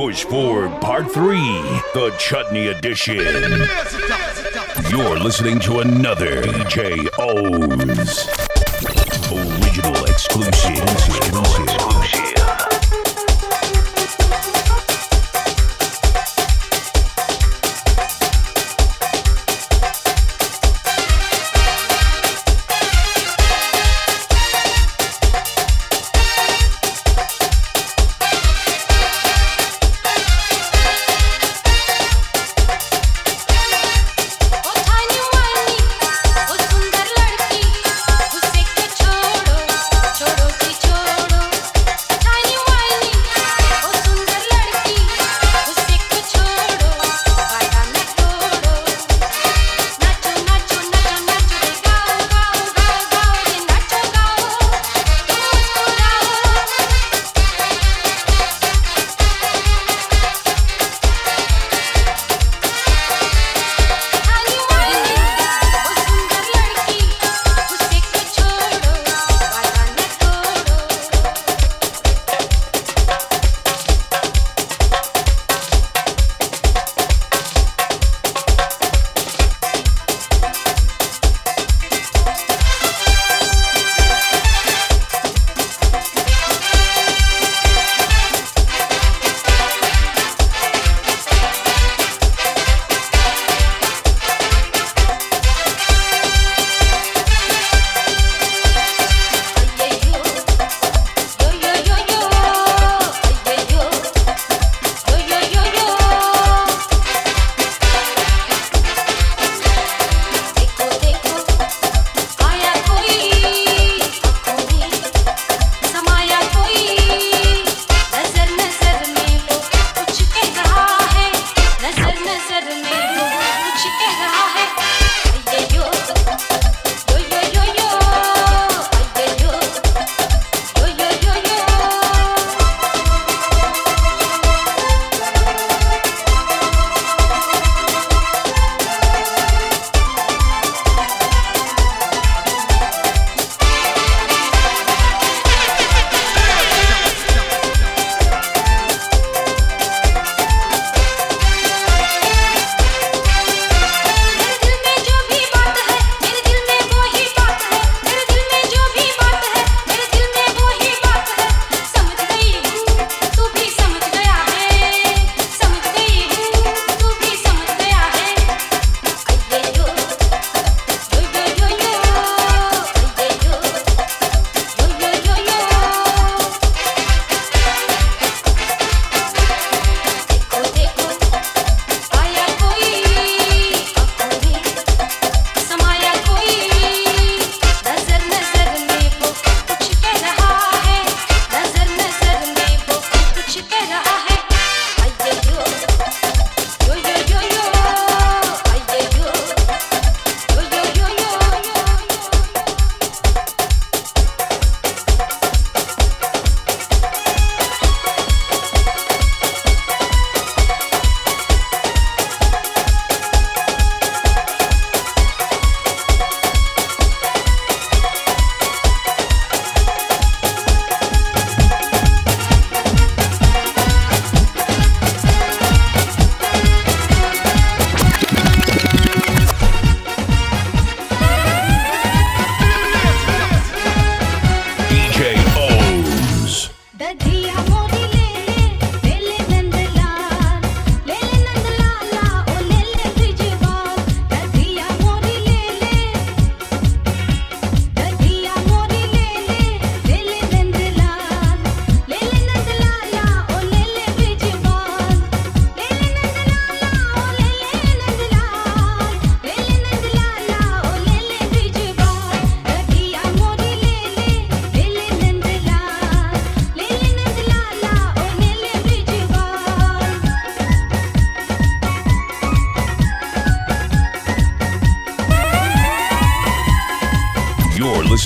Push Forward Part 3, the Chutney Edition. You're listening to another DJ O's. Original exclusive. exclusive.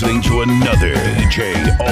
listening to another DJ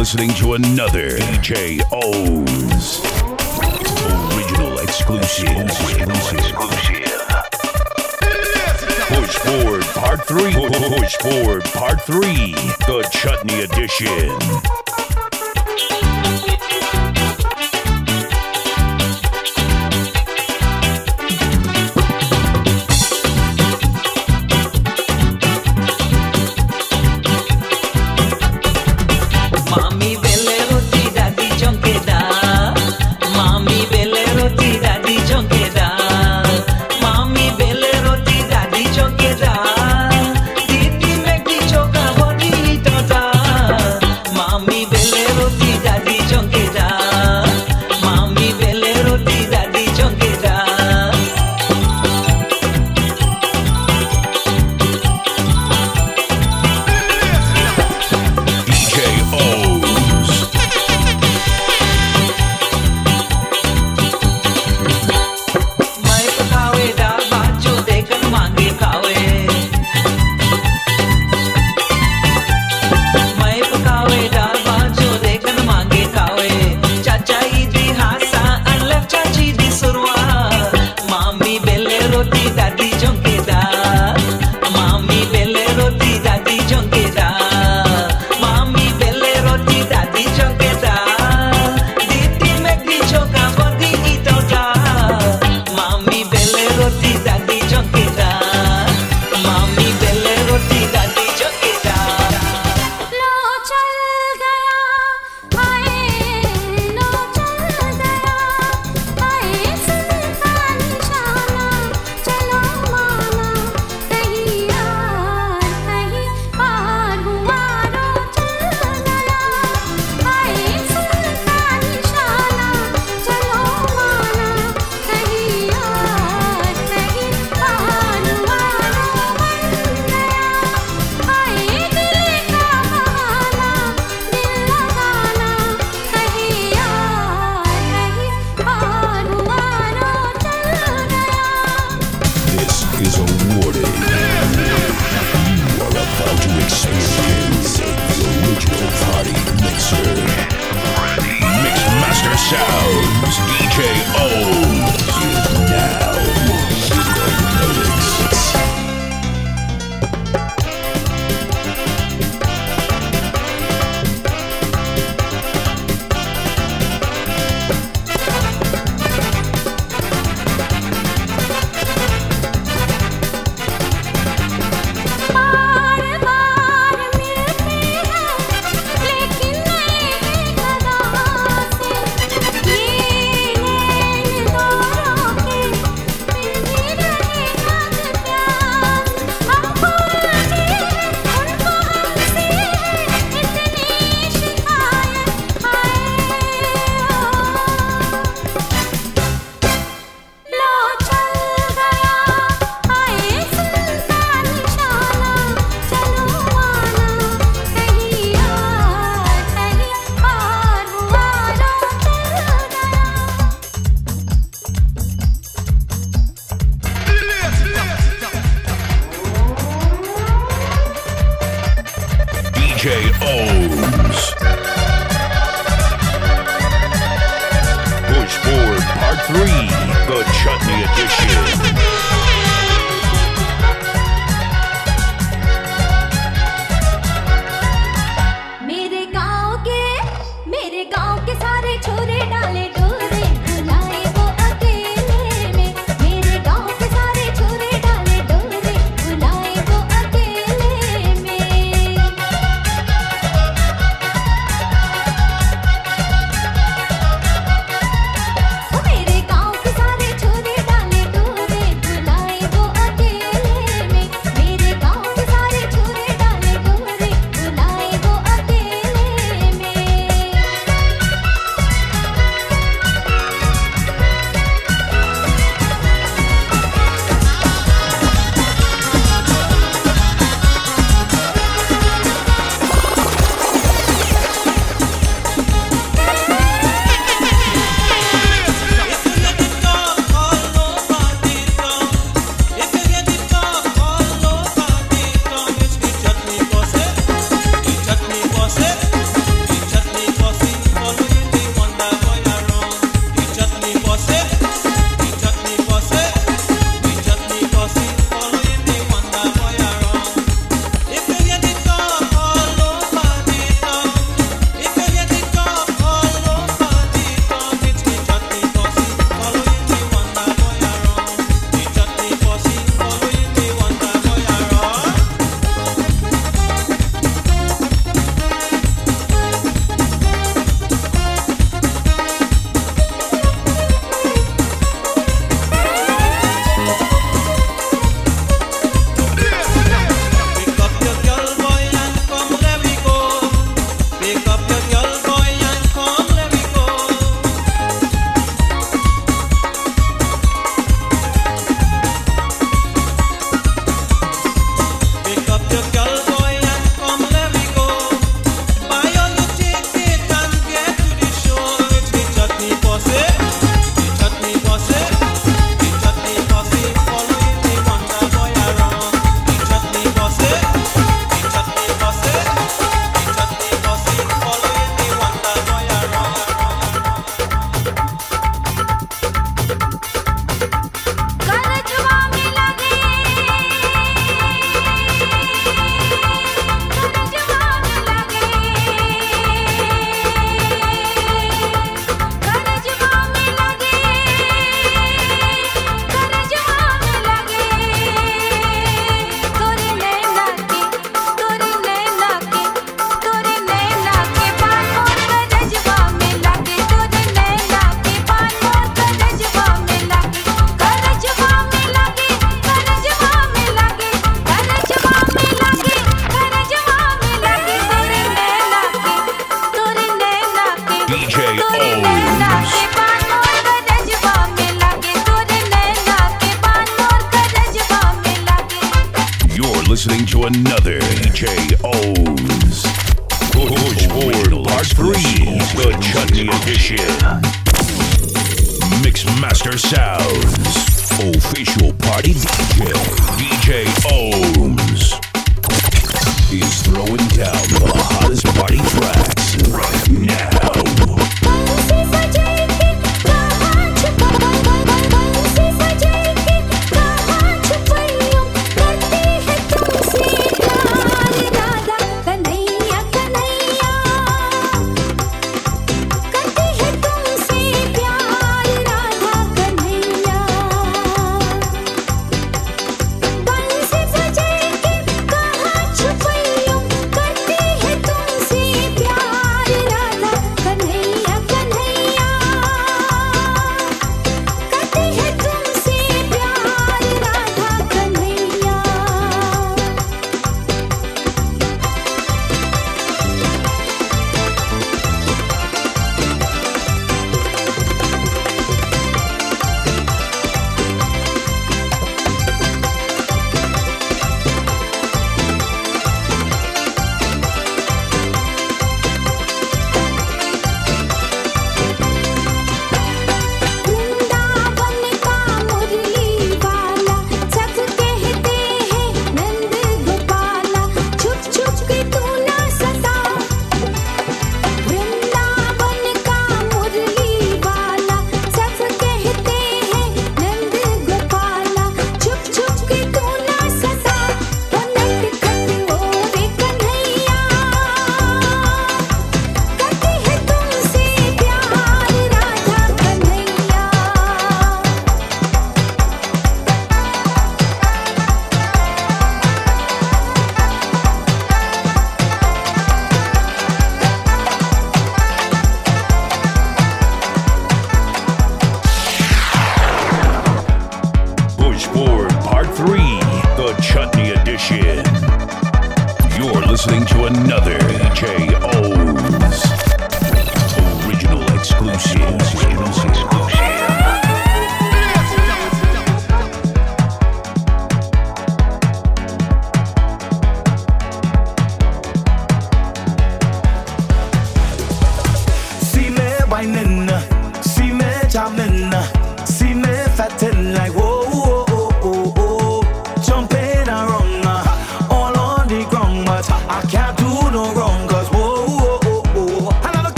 listening to another DJ O's original exclusive. Push forward part three. Push forward part three. The Chutney Edition.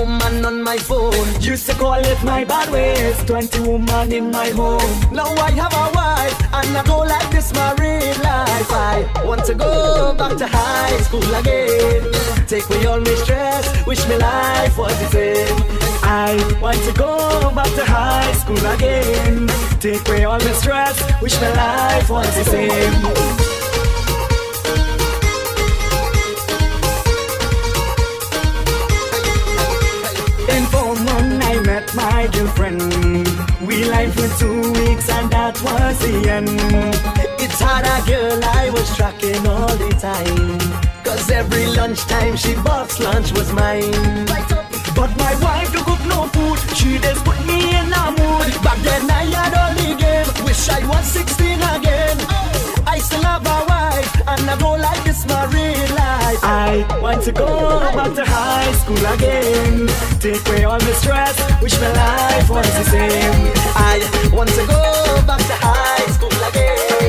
woman on my phone. Used to call it my bad ways. Twenty woman in my home. Now I have a wife and I go like this my real life. I want to go back to high school again. Take away all my stress. Wish my life was the same. I want to go back to high school again. Take away all my stress. Wish my life was the same. my girlfriend. We lied for two weeks and that was the end. It's hard, a girl I was tracking all the time. Cause every lunchtime she bought lunch was mine. But my wife don't cook no food, she just put me in a mood. Back then I had only game, wish I was 16 again still have a wife, and I go like this my real life. I want to go back to high school again. Take away all the stress, wish my life was the same. I want to go back to high school again.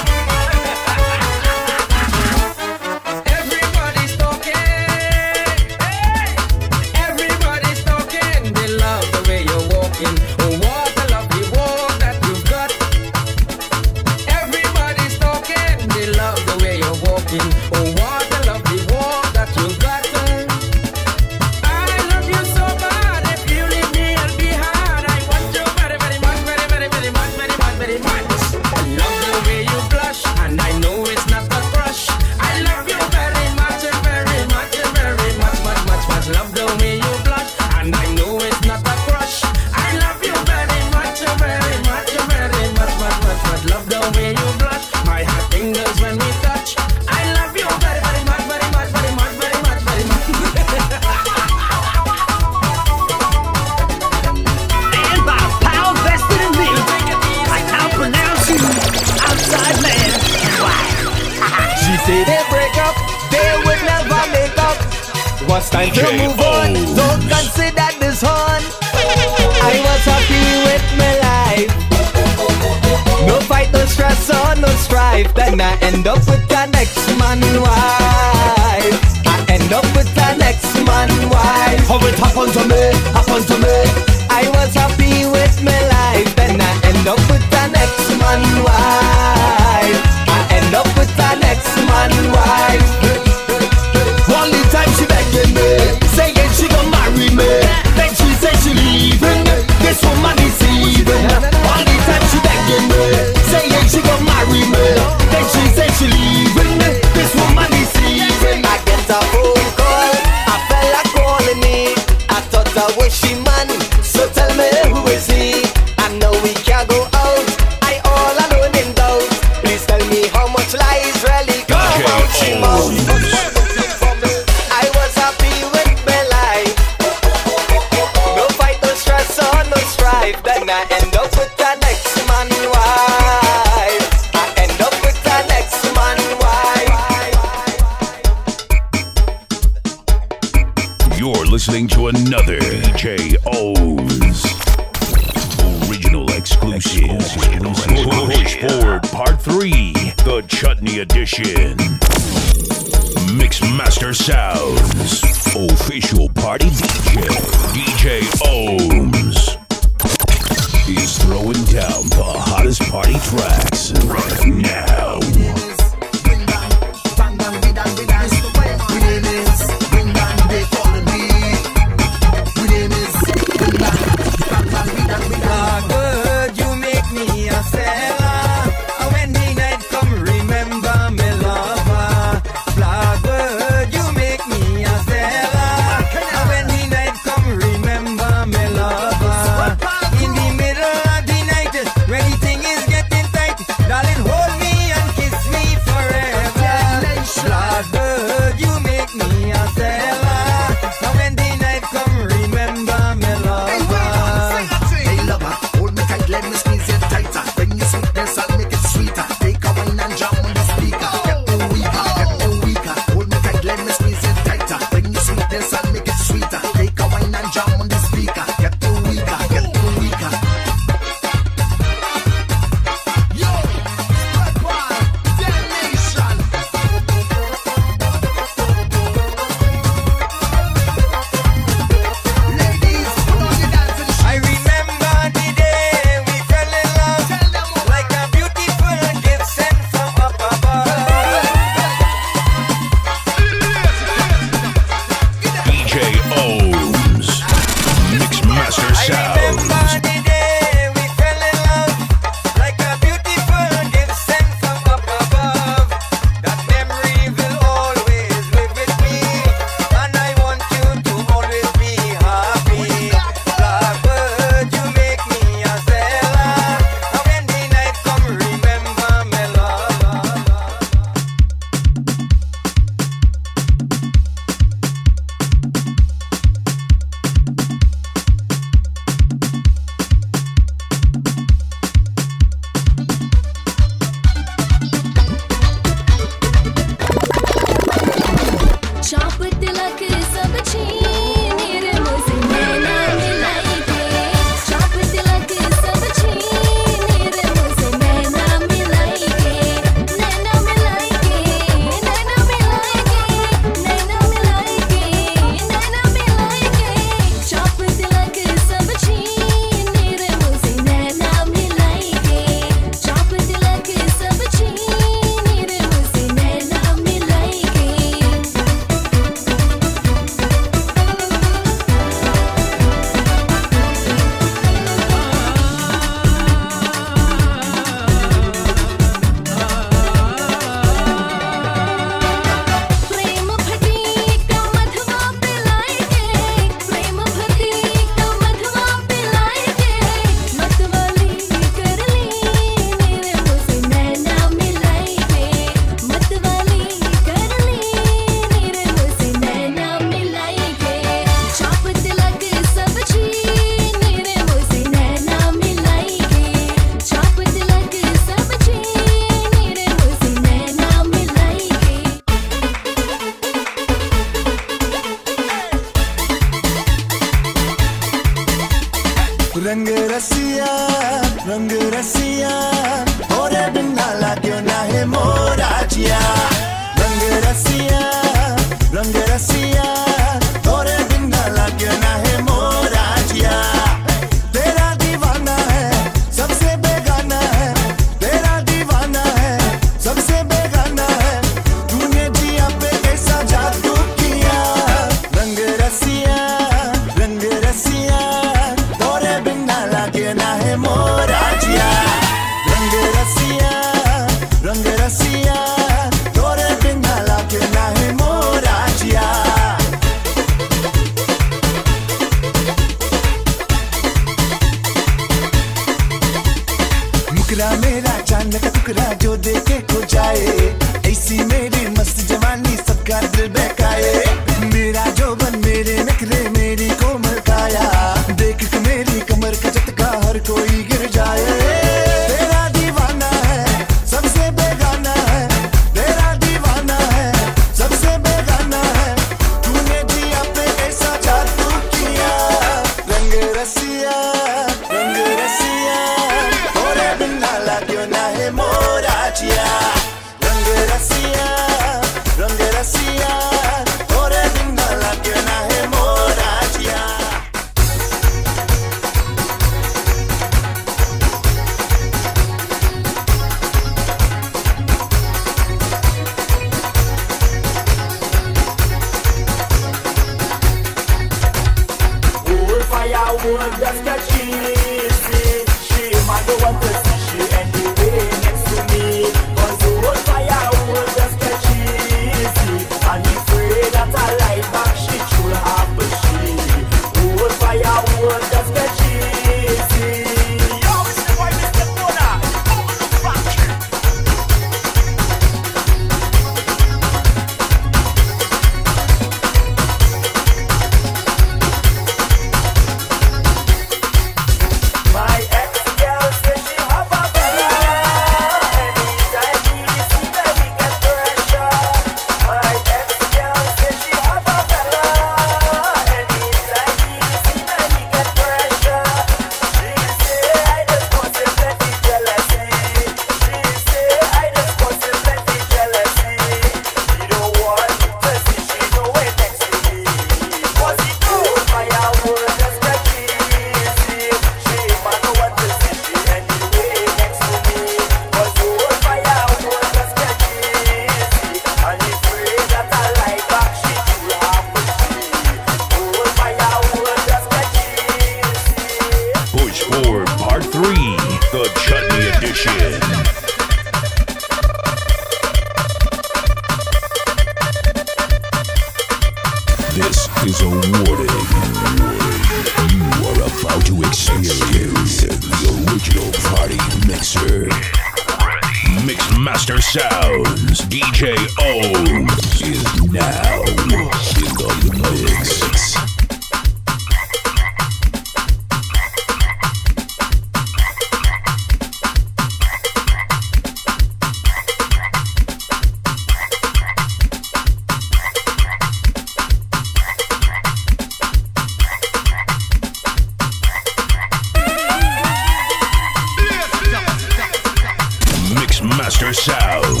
Mixmaster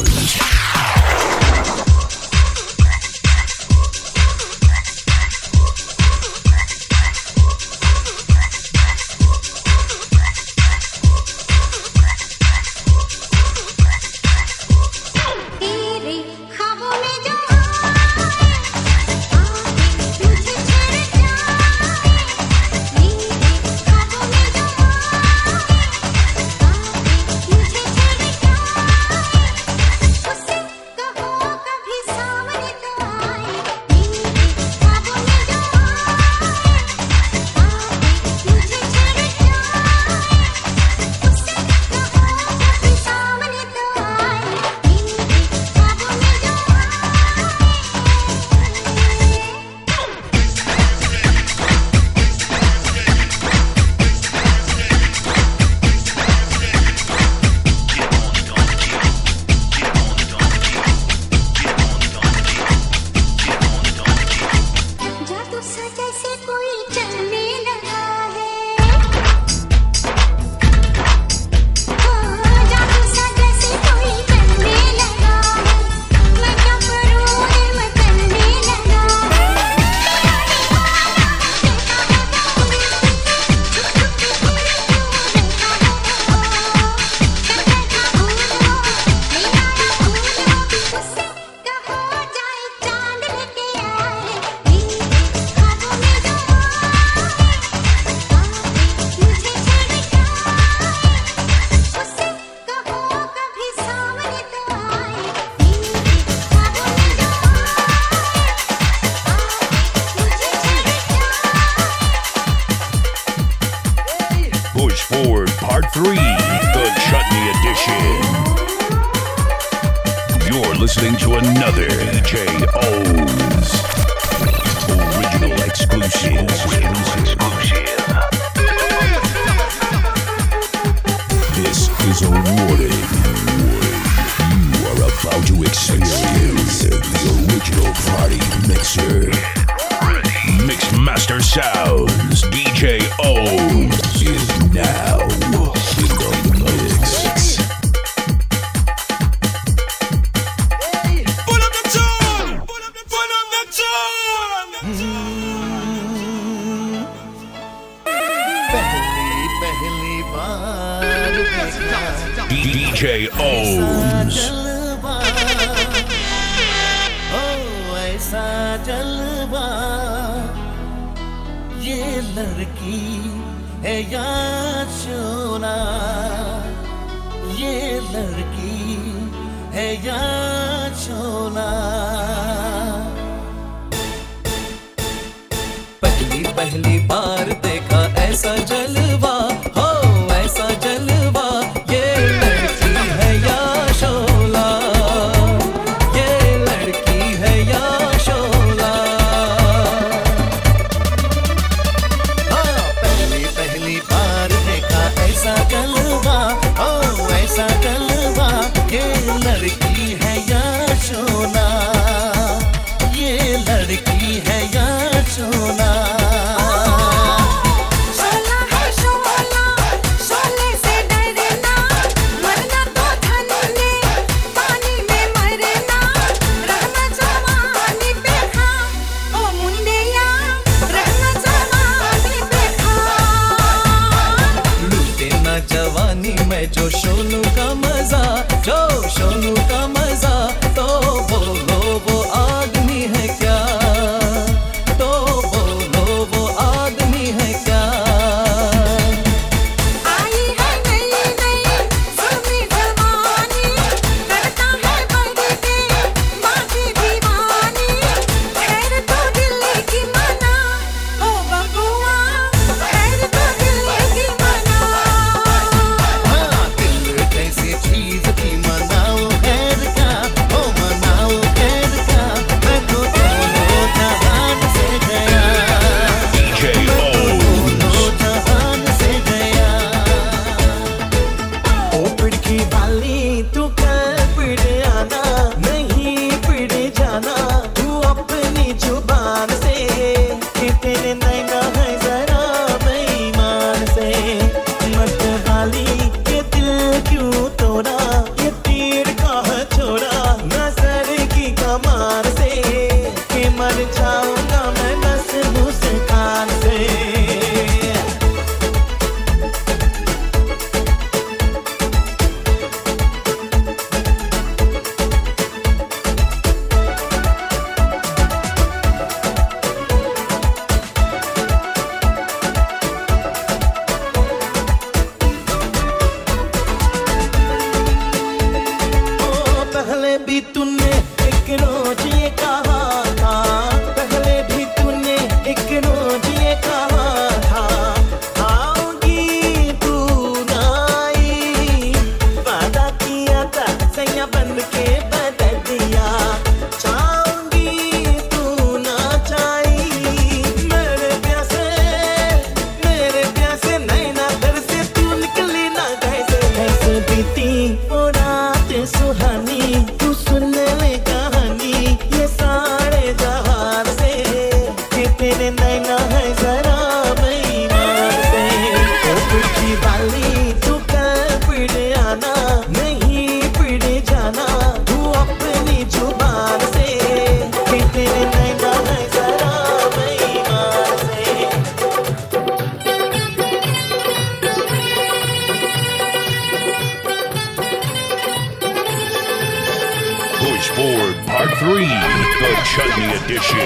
the Chutney Edition.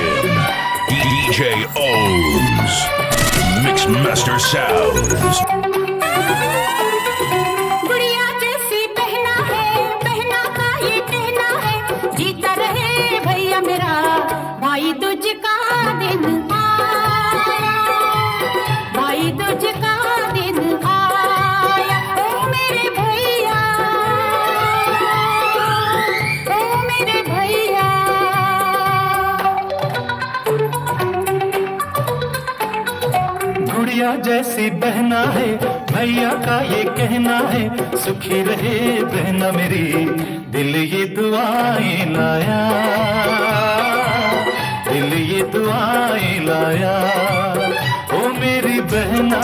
DJ O's. Mix Master Sounds. जैसी बहना है, भैया का ये कहना है, सुखी रहे बहना मेरी, दिल ये दुआएँ लाया। दिल ये दुआएँ लाया, ओ मेरी बहना।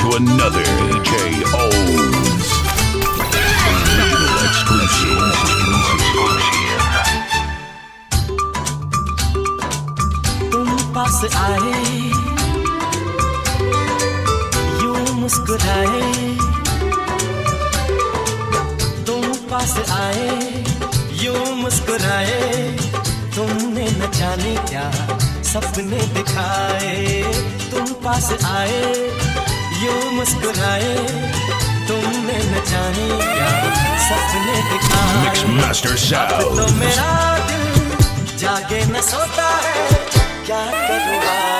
To another DJ O's. तुम पास आए, यूँ मुस्कुराए। तुमने न जाने क्या सपने दिखाए। तुम पास आए यूँ मुस्कुराए तुमने न जाने क्या सपने दिखाए तो मेरा दिल जागे न सोता है क्या करूँ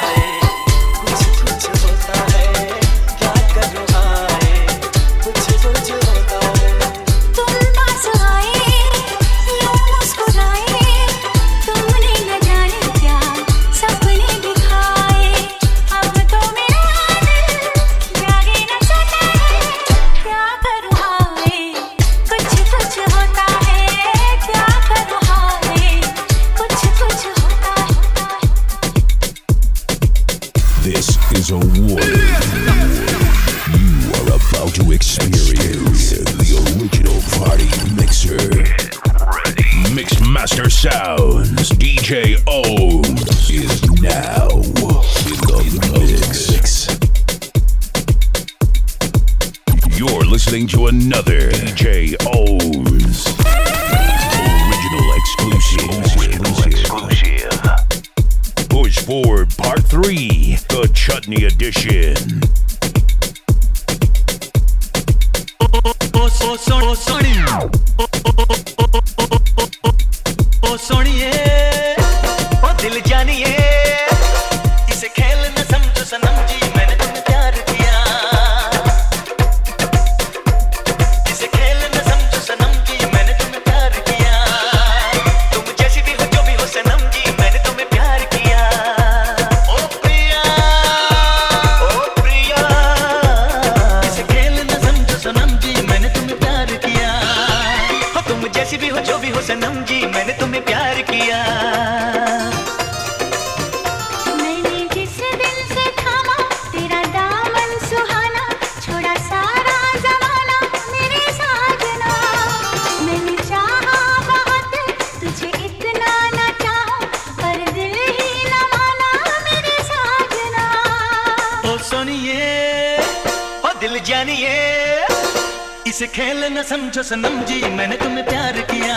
समझो सनम जी, मैंने तुम्हें प्यार किया।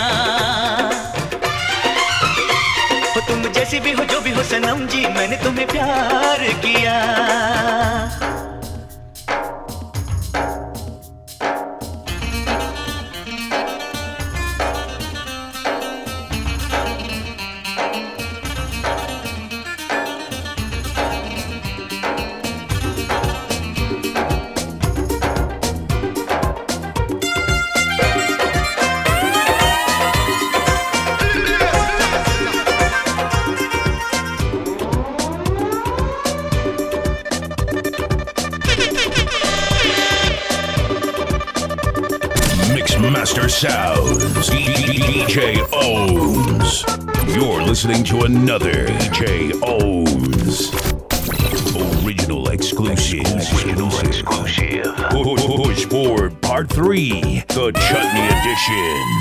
हो तुम जैसी भी हो, जो भी हो, सनम जी, मैंने तुम्हें प्यार किया। Listening to another DJ O's original exclusive. Original exclusive. Push Forward Part 3, the Chutney Edition.